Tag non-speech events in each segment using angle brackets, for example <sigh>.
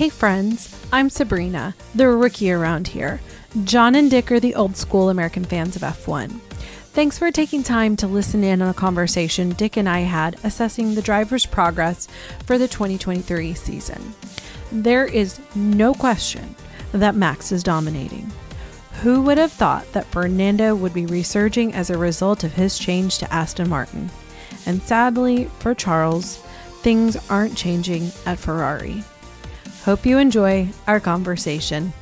Hey, friends, I'm Sabrina, the rookie around here. John and Dick are the old school American fans of F1. Thanks for taking time to listen in on a conversation Dick and I had assessing the driver's progress for the 2023 season. There is no question that Max is dominating. Who would have thought that Fernando would be resurging as a result of his change to Aston Martin? And sadly, for Charles, things aren't changing at Ferrari. Hope you enjoy our conversation.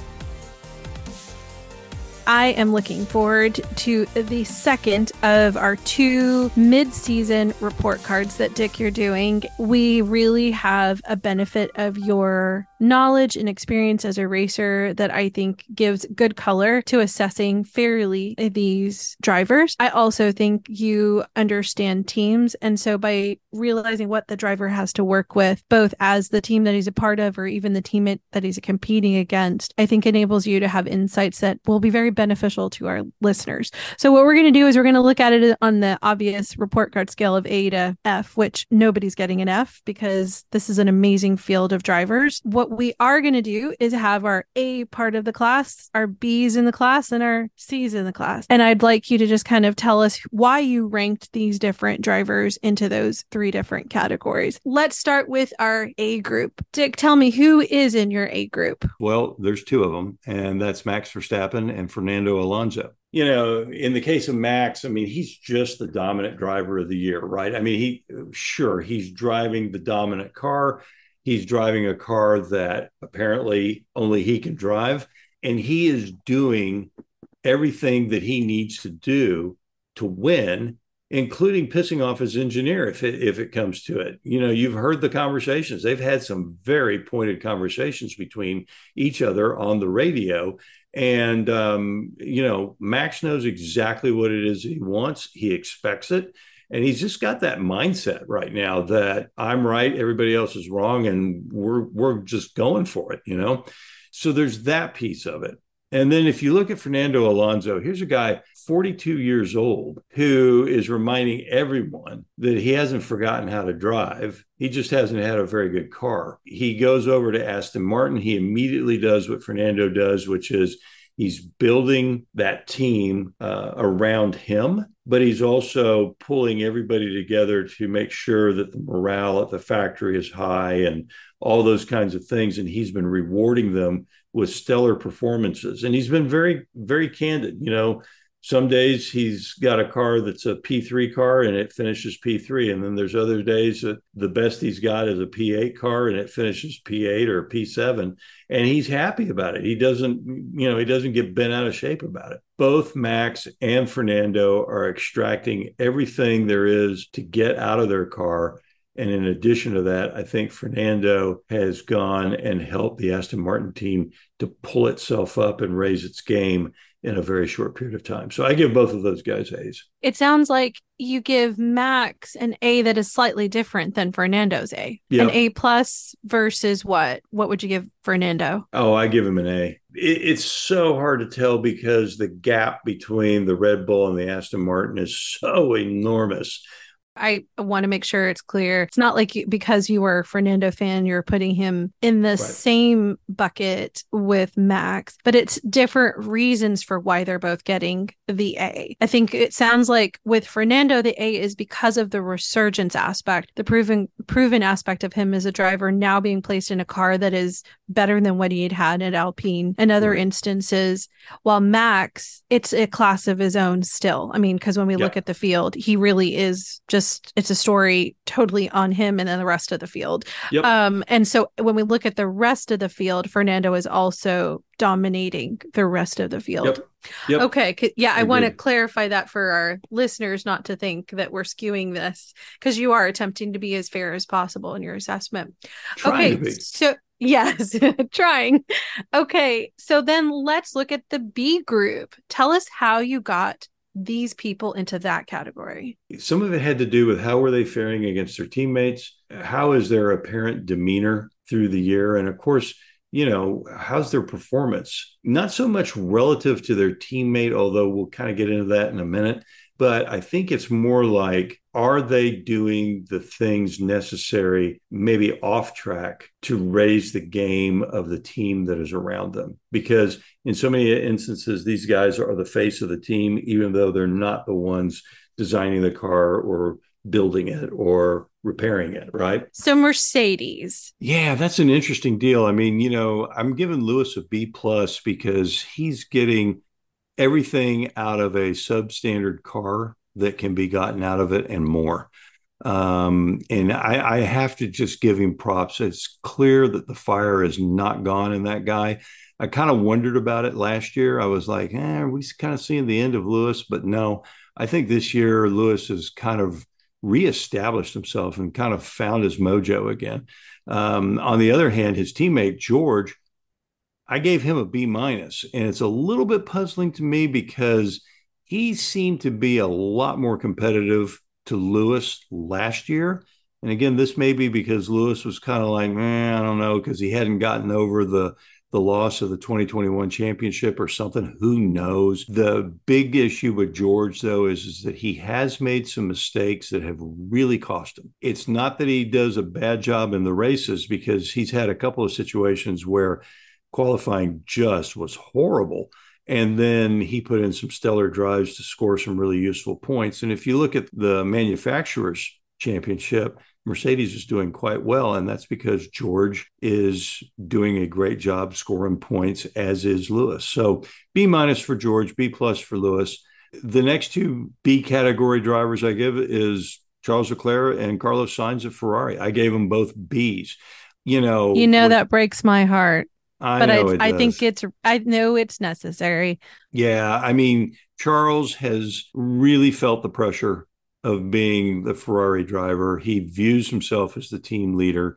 I am looking forward to the second of our two mid season report cards that Dick you're doing. We really have a benefit of your knowledge and experience as a racer that I think gives good color to assessing fairly these drivers. I also think you understand teams. And so by realizing what the driver has to work with, both as the team that he's a part of or even the team that he's competing against, I think enables you to have insights that will be very beneficial to our listeners. So what we're going to do is we're going to look at it on the obvious report card scale of A to F, which nobody's getting an F because this is an amazing field of drivers. What what we are going to do is have our A part of the class, our B's in the class, and our C's in the class. And I'd like you to just kind of tell us why you ranked these different drivers into those three different categories. Let's start with our A group. Dick, tell me who is in your A group? Well, there's two of them, and that's Max Verstappen and Fernando Alonso you know, in the case of Max, I mean, he's just the dominant driver of the year, right? I mean, he sure he's driving the dominant car. He's driving a car that apparently only he can drive, and he is doing everything that he needs to do to win, including pissing off his engineer if it, if it comes to it. You know, you've heard the conversations. They've had some very pointed conversations between each other on the radio. And, um, you know, Max knows exactly what it is he wants. He expects it. And he's just got that mindset right now that I'm right, everybody else is wrong, and we're we're just going for it, you know. So there's that piece of it. And then if you look at Fernando Alonso, here's a guy 42 years old who is reminding everyone that he hasn't forgotten how to drive. He just hasn't had a very good car. He goes over to Aston Martin. He immediately does what Fernando does, which is he's building that team uh, around him but he's also pulling everybody together to make sure that the morale at the factory is high and all those kinds of things. And he's been rewarding them with stellar performances. And he's been very, very candid. You know, some days he's got a car that's a P3 car and it finishes P3. And then there's other days that the best he's got is a P8 car and it finishes P8 or P7. And he's happy about it. He doesn't, you know, he doesn't get bent out of shape about it. Both Max and Fernando are extracting everything there is to get out of their car. And in addition to that, I think Fernando has gone and helped the Aston Martin team to pull itself up and raise its game in a very short period of time. So I give both of those guys A's. It sounds like you give Max an A that is slightly different than Fernando's A. Yep. An A plus versus what? What would you give Fernando? Oh, I give him an A. It, it's so hard to tell because the gap between the Red Bull and the Aston Martin is so enormous. I want to make sure it's clear. It's not like you, because you were a Fernando fan, you're putting him in the right. same bucket with Max, but it's different reasons for why they're both getting the A. I think it sounds like with Fernando, the A is because of the resurgence aspect, the proven proven aspect of him as a driver now being placed in a car that is better than what he had had at Alpine and other right. instances. While Max, it's a class of his own still. I mean, because when we look at the field, he really is just just it's a story totally on him and then the rest of the field. Yep. Um, and so when we look at the rest of the field, Fernando is also dominating the rest of the field. Yep. Yep. Okay. Yeah, I, I want to clarify that for our listeners not to think that we're skewing this because you are attempting to be as fair as possible in your assessment. Trying okay. So Yes, <laughs> trying. Okay, so then let's look at the B group. Tell us how you got these people into that category? Some of it had to do with how were they faring against their teammates? How is their apparent demeanor through the year? And of course, you know, how's their performance? Not so much relative to their teammate, although we'll kind of get into that in a minute, But I think it's more like, are they doing the things necessary, maybe off track, to raise the game of the team that is around them? Because in so many instances, these guys are the face of the team, even though they're not the ones designing the car or building it or repairing it, right? So Mercedes. Yeah, that's an interesting deal. I mean, you know, I'm giving Lewis a B plus because he's getting everything out of a substandard car that can be gotten out of it and more. Um, and I, I have to just give him props. It's clear that the fire is not gone in that guy. I kind of wondered about it last year. I was like, eh, we kind of seeing the end of Lewis? But no, I think this year Lewis has kind of reestablished himself and kind of found his mojo again. Um, on the other hand, his teammate George, I gave him a B minus, and it's a little bit puzzling to me because he seemed to be a lot more competitive to Lewis last year. And again, this may be because Lewis was kind of like, man, I don't know, because he hadn't gotten over the the loss of the 2021 championship or something. Who knows? The big issue with George, though, is, is that he has made some mistakes that have really cost him. It's not that he does a bad job in the races because he's had a couple of situations where qualifying just was horrible. And then he put in some stellar drives to score some really useful points. And if you look at the manufacturers championship, Mercedes is doing quite well. And that's because George is doing a great job scoring points, as is Lewis. So B minus for George, B plus for Lewis. The next two B category drivers I give is Charles Leclerc and Carlos Sainz of Ferrari. I gave them both Bs. You know, you know that breaks my heart. I but I, I think it's I know it's necessary. Yeah, I mean Charles has really felt the pressure of being the Ferrari driver. He views himself as the team leader.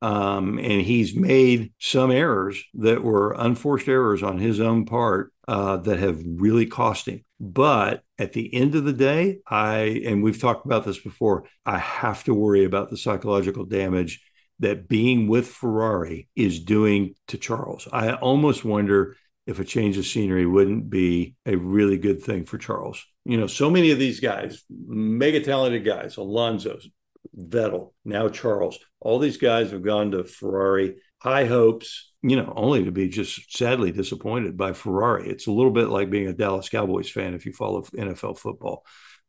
Um, and he's made some errors that were unforced errors on his own part uh, that have really cost him. But at the end of the day, I, and we've talked about this before, I have to worry about the psychological damage that being with Ferrari is doing to Charles. I almost wonder if a change of scenery wouldn't be a really good thing for Charles. You know, so many of these guys, mega talented guys, Alonso, Vettel, now Charles, all these guys have gone to Ferrari, high hopes, you know, only to be just sadly disappointed by Ferrari. It's a little bit like being a Dallas Cowboys fan if you follow NFL football.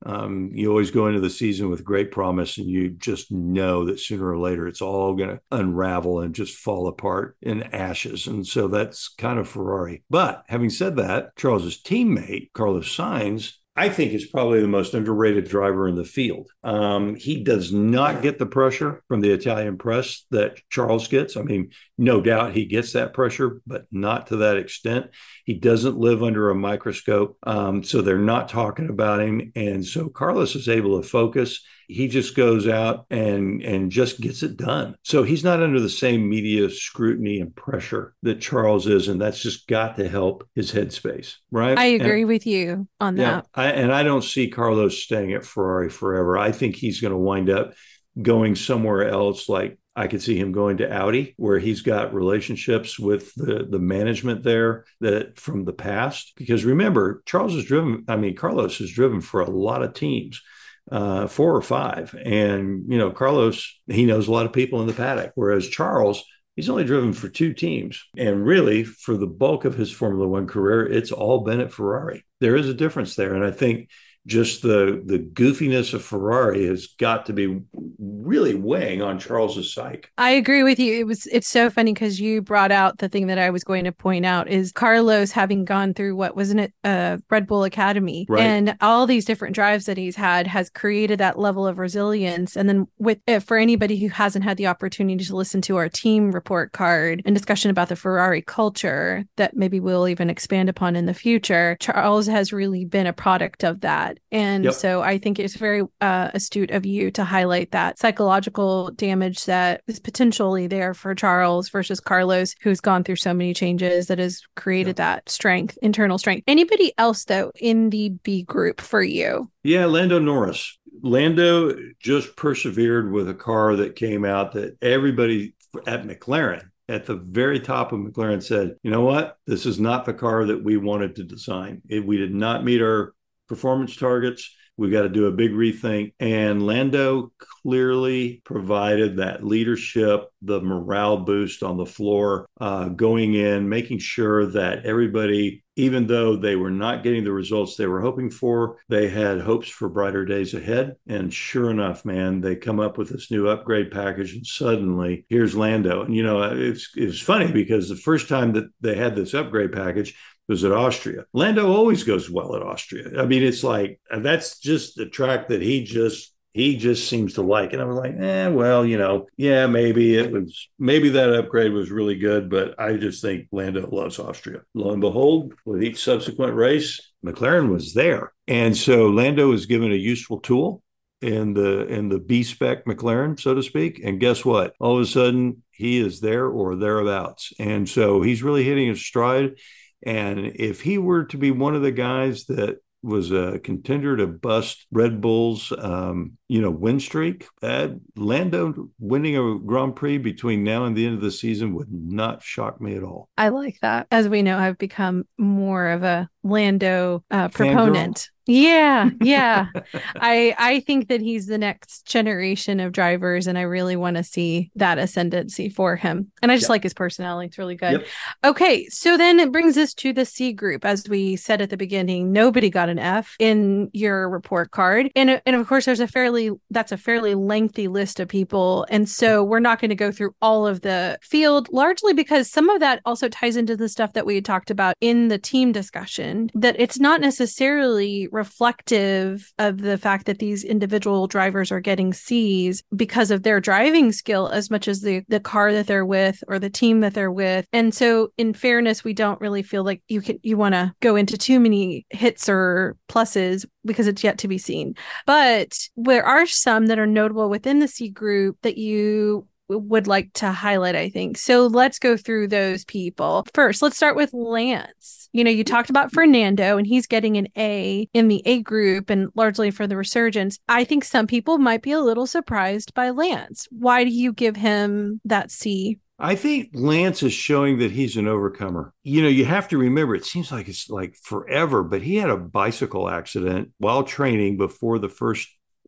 Um, you always go into the season with great promise, and you just know that sooner or later it's all going to unravel and just fall apart in ashes. And so that's kind of Ferrari. But having said that, Charles's teammate, Carlos Sainz, I think is probably the most underrated driver in the field. Um, he does not get the pressure from the Italian press that Charles gets. I mean, no doubt he gets that pressure, but not to that extent. He doesn't live under a microscope. Um, so they're not talking about him. And so Carlos is able to focus he just goes out and and just gets it done. So he's not under the same media scrutiny and pressure that Charles is, and that's just got to help his headspace, right? I agree and, with you on that. Yeah, I, and I don't see Carlos staying at Ferrari forever. I think he's going to wind up going somewhere else like I could see him going to Audi, where he's got relationships with the, the management there that from the past. Because remember, Charles is driven, I mean, Carlos is driven for a lot of teams uh, four or five. And, you know, Carlos, he knows a lot of people in the paddock, whereas Charles, he's only driven for two teams. And really, for the bulk of his Formula One career, it's all been at Ferrari. There is a difference there. And I think just the the goofiness of Ferrari has got to be really weighing on Charles's psyche. I agree with you. It was it's so funny because you brought out the thing that I was going to point out is Carlos having gone through what wasn't it uh Red Bull Academy right. and all these different drives that he's had has created that level of resilience. And then with uh, for anybody who hasn't had the opportunity to listen to our team report card and discussion about the Ferrari culture that maybe we'll even expand upon in the future, Charles has really been a product of that that. And yep. so I think it's very uh, astute of you to highlight that psychological damage that is potentially there for Charles versus Carlos, who's gone through so many changes that has created yep. that strength, internal strength. Anybody else, though, in the B group for you? Yeah, Lando Norris. Lando just persevered with a car that came out that everybody at McLaren at the very top of McLaren said, you know what? This is not the car that we wanted to design. It, we did not meet our performance targets. We've got to do a big rethink. And Lando clearly provided that leadership, the morale boost on the floor, uh, going in, making sure that everybody even though they were not getting the results they were hoping for, they had hopes for brighter days ahead. And sure enough, man, they come up with this new upgrade package, and suddenly here's Lando. And you know, it's it's funny because the first time that they had this upgrade package was at Austria. Lando always goes well at Austria. I mean, it's like that's just the track that he just he just seems to like. And I was like, eh, well, you know, yeah, maybe it was, maybe that upgrade was really good, but I just think Lando loves Austria. Lo and behold, with each subsequent race, McLaren was there. And so Lando was given a useful tool in the in the B spec McLaren, so to speak. And guess what? All of a sudden, he is there or thereabouts. And so he's really hitting his stride. And if he were to be one of the guys that was a contender to bust Red Bull's, um, you know, win streak. Uh, Lando winning a Grand Prix between now and the end of the season would not shock me at all. I like that. As we know, I've become more of a Lando uh, proponent. Yeah, yeah. <laughs> I I think that he's the next generation of drivers, and I really want to see that ascendancy for him. And I just yep. like his personality; it's really good. Yep. Okay, so then it brings us to the C group. As we said at the beginning, nobody got an F in your report card, and and of course, there's a fairly that's a fairly lengthy list of people, and so we're not going to go through all of the field, largely because some of that also ties into the stuff that we talked about in the team discussion. That it's not necessarily reflective of the fact that these individual drivers are getting C's because of their driving skill as much as the the car that they're with or the team that they're with. And so in fairness, we don't really feel like you can you want to go into too many hits or pluses because it's yet to be seen. But there are some that are notable within the C group that you would like to highlight, I think. So let's go through those people. First, let's start with Lance. You know, you talked about Fernando and he's getting an A in the A group and largely for the resurgence. I think some people might be a little surprised by Lance. Why do you give him that C? I think Lance is showing that he's an overcomer. You know, you have to remember, it seems like it's like forever, but he had a bicycle accident while training before the first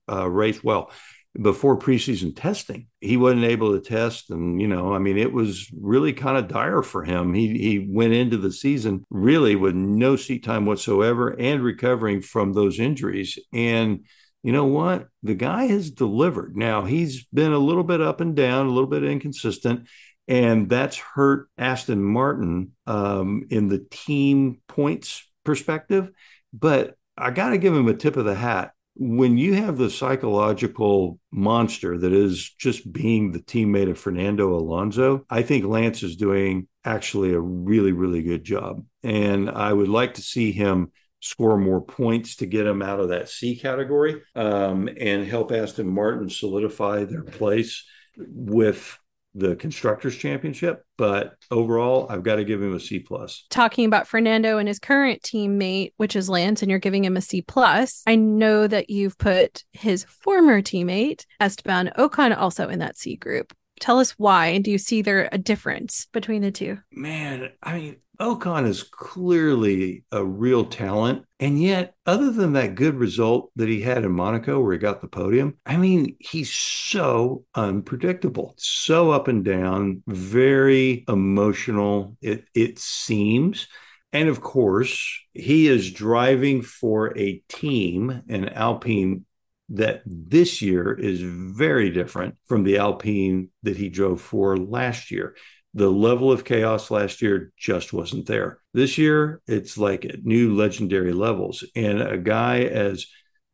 uh, race. Well, before preseason testing. He wasn't able to test. And, you know, I mean, it was really kind of dire for him. He, he went into the season really with no seat time whatsoever and recovering from those injuries. And, you know what? The guy has delivered. Now, he's been a little bit up and down, a little bit inconsistent. And that's hurt Aston Martin um, in the team points perspective. But I got to give him a tip of the hat when you have the psychological monster that is just being the teammate of Fernando Alonso, I think Lance is doing actually a really, really good job. And I would like to see him score more points to get him out of that C category um, and help Aston Martin solidify their place with the constructors championship but overall i've got to give him a c plus. Talking about fernando and his current teammate which is lance and you're giving him a c plus i know that you've put his former teammate esteban ocon also in that c group tell us why and do you see there a difference between the two man i mean Ocon is clearly a real talent. And yet, other than that good result that he had in Monaco where he got the podium, I mean, he's so unpredictable, so up and down, very emotional, it, it seems. And of course, he is driving for a team, an Alpine that this year is very different from the Alpine that he drove for last year the level of chaos last year just wasn't there. This year, it's like at new legendary levels. And a guy as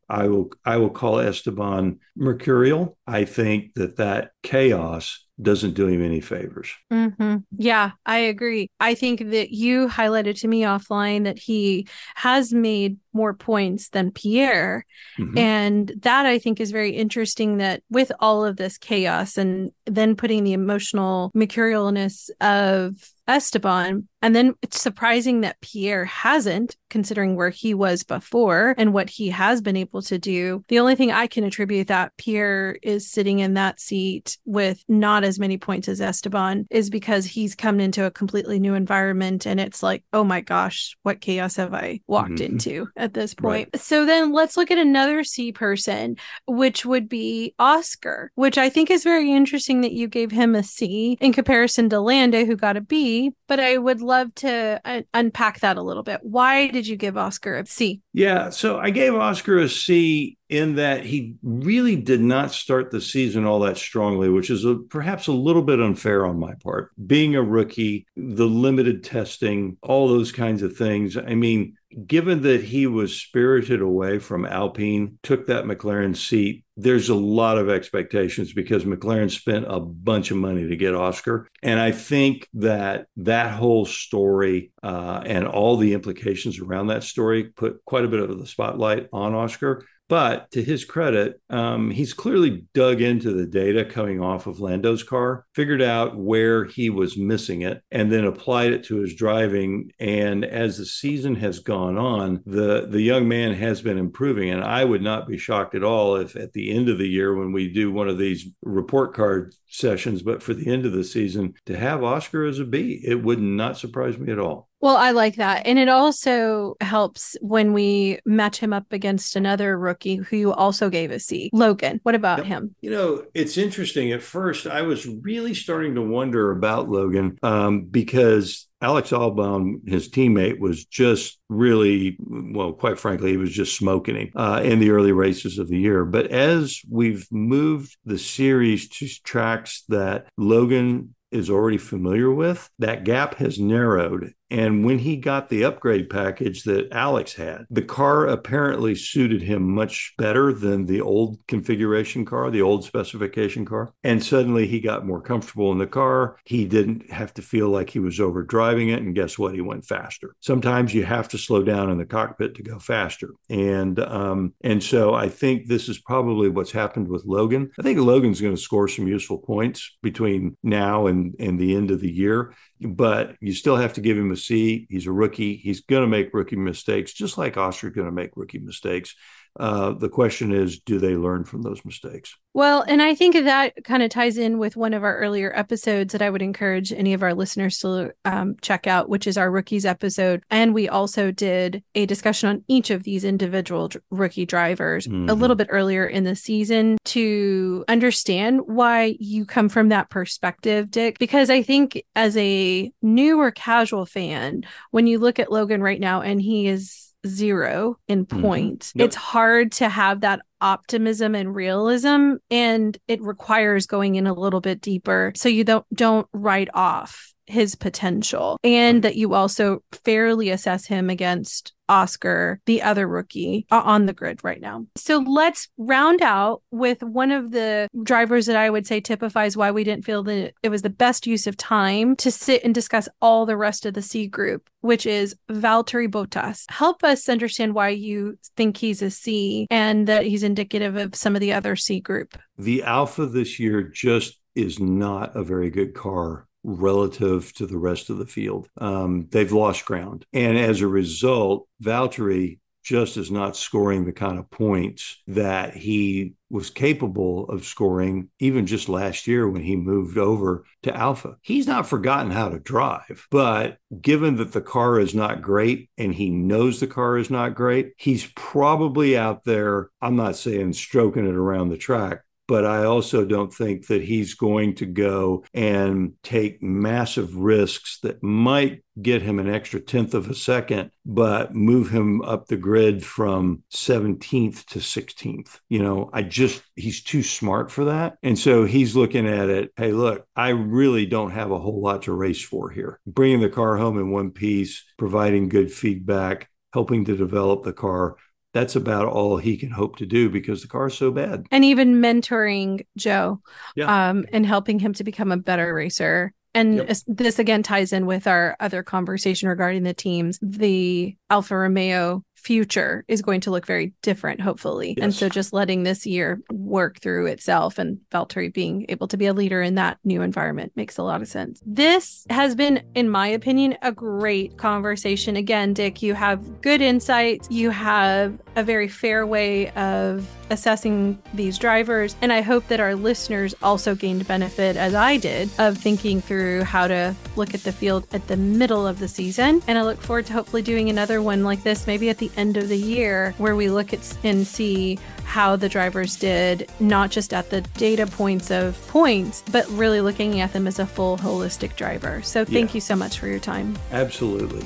I will I will call Esteban mercurial. I think that that chaos doesn't do him any favors. Mm-hmm. Yeah, I agree. I think that you highlighted to me offline that he has made more points than Pierre. Mm-hmm. And that I think is very interesting that with all of this chaos and then putting the emotional mercurialness of Esteban. And then it's surprising that Pierre hasn't, considering where he was before and what he has been able to do. The only thing I can attribute that Pierre is sitting in that seat with not as many points as Esteban is because he's come into a completely new environment and it's like, oh my gosh, what chaos have I walked mm-hmm. into at this point? Right. So then let's look at another C person, which would be Oscar, which I think is very interesting that you gave him a C in comparison to Lando, who got a B. But I would love to uh, unpack that a little bit. Why did you give Oscar a C? Yeah, so I gave Oscar a C in that he really did not start the season all that strongly, which is a, perhaps a little bit unfair on my part. Being a rookie, the limited testing, all those kinds of things. I mean, given that he was spirited away from Alpine, took that McLaren seat, there's a lot of expectations because McLaren spent a bunch of money to get Oscar. And I think that that whole story uh, and all the implications around that story put quite a bit of the spotlight on Oscar. But to his credit, um, he's clearly dug into the data coming off of Lando's car, figured out where he was missing it, and then applied it to his driving. And as the season has gone on, the, the young man has been improving. And I would not be shocked at all if at the end of the year, when we do one of these report card sessions, but for the end of the season, to have Oscar as a B, it would not surprise me at all. Well, I like that. And it also helps when we match him up against another rookie who you also gave a C. Logan, what about yep. him? You know, it's interesting. At first, I was really starting to wonder about Logan um, because Alex Albon, his teammate, was just really, well, quite frankly, he was just smoking him uh, in the early races of the year. But as we've moved the series to tracks that Logan is already familiar with, that gap has narrowed and when he got the upgrade package that Alex had, the car apparently suited him much better than the old configuration car, the old specification car. And suddenly he got more comfortable in the car. He didn't have to feel like he was over driving it. And guess what? He went faster. Sometimes you have to slow down in the cockpit to go faster. And um, and so I think this is probably what's happened with Logan. I think Logan's going to score some useful points between now and, and the end of the year but you still have to give him a C. He's a rookie. He's going to make rookie mistakes, just like Oscar's going to make rookie mistakes. Uh, the question is, do they learn from those mistakes? Well, and I think that kind of ties in with one of our earlier episodes that I would encourage any of our listeners to um, check out, which is our rookies episode. And we also did a discussion on each of these individual d- rookie drivers mm-hmm. a little bit earlier in the season to understand why you come from that perspective, Dick. Because I think as a new or casual fan, when you look at Logan right now and he is zero in mm-hmm. point. Mm-hmm. Yep. It's hard to have that optimism and realism and it requires going in a little bit deeper so you don't don't write off his potential and that you also fairly assess him against Oscar, the other rookie uh, on the grid right now. So let's round out with one of the drivers that I would say typifies why we didn't feel that it was the best use of time to sit and discuss all the rest of the C group, which is Valtteri Bottas. Help us understand why you think he's a C and that he's indicative of some of the other C group. The Alfa this year just is not a very good car relative to the rest of the field. Um, they've lost ground. And as a result, Valtteri just is not scoring the kind of points that he was capable of scoring even just last year when he moved over to Alfa. He's not forgotten how to drive, but given that the car is not great and he knows the car is not great, he's probably out there. I'm not saying stroking it around the track, but I also don't think that he's going to go and take massive risks that might get him an extra tenth of a second, but move him up the grid from 17th to 16th. You know, I just, he's too smart for that. And so he's looking at it hey, look, I really don't have a whole lot to race for here. Bringing the car home in one piece, providing good feedback, helping to develop the car that's about all he can hope to do because the car is so bad. And even mentoring Zhou yeah. um, and helping him to become a better racer. And yep. this again ties in with our other conversation regarding the teams. The Alfa Romeo future is going to look very different, hopefully. Yes. And so just letting this year work through itself and Valtteri being able to be a leader in that new environment makes a lot of sense. This has been, in my opinion, a great conversation. Again, Dick, you have good insights. You have a very fair way of assessing these drivers. And I hope that our listeners also gained benefit, as I did, of thinking through how to look at the field at the middle of the season. And I look forward to hopefully doing another one like this, maybe at the end of the year, where we look at and see how the drivers did, not just at the data points of points, but really looking at them as a full holistic driver. So thank yeah. you so much for your time. Absolutely.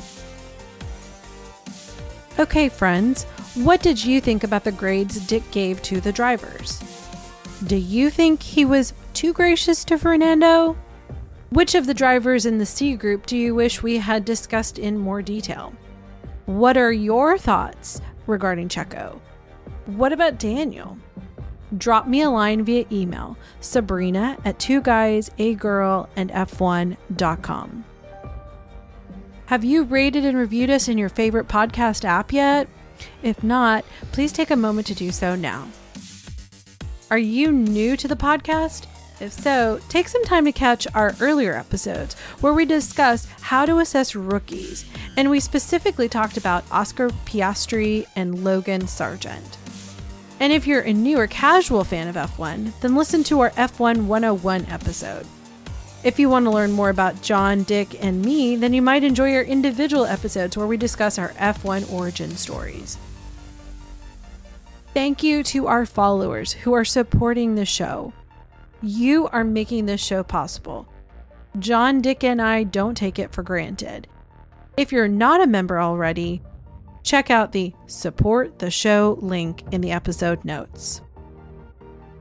Okay, friends, what did you think about the grades Dick gave to the drivers? Do you think he was too gracious to Fernando? Which of the drivers in the C group do you wish we had discussed in more detail? What are your thoughts regarding Checo? What about Daniel? Drop me a line via email, sabrina at two guys, a girl, and f1.com. Have you rated and reviewed us in your favorite podcast app yet? If not, please take a moment to do so now. Are you new to the podcast? If so, take some time to catch our earlier episodes where we discuss how to assess rookies, and we specifically talked about Oscar Piastri and Logan Sargeant. And if you're a newer casual fan of F1, then listen to our F1 101 episode. If you want to learn more about John, Dick, and me, then you might enjoy our individual episodes where we discuss our F1 origin stories. Thank you to our followers who are supporting the show. You are making this show possible. John, Dick, and I don't take it for granted. If you're not a member already, check out the Support the Show link in the episode notes.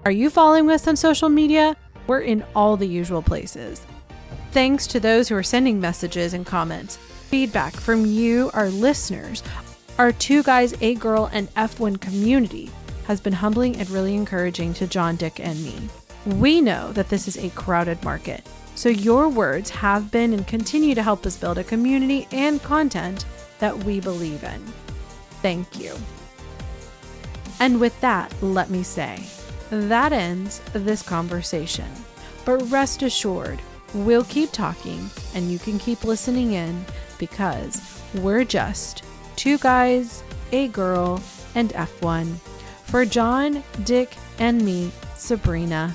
Are you following us on social media? We're in all the usual places. Thanks to those who are sending messages and comments. Feedback from you, our listeners, our two guys, a girl, and F1 community has been humbling and really encouraging to John, Dick, and me. We know that this is a crowded market, so your words have been and continue to help us build a community and content that we believe in. Thank you. And with that, let me say, that ends this conversation. But rest assured, we'll keep talking and you can keep listening in because we're just two guys, a girl, and F1. For John, Dick, and me, Sabrina,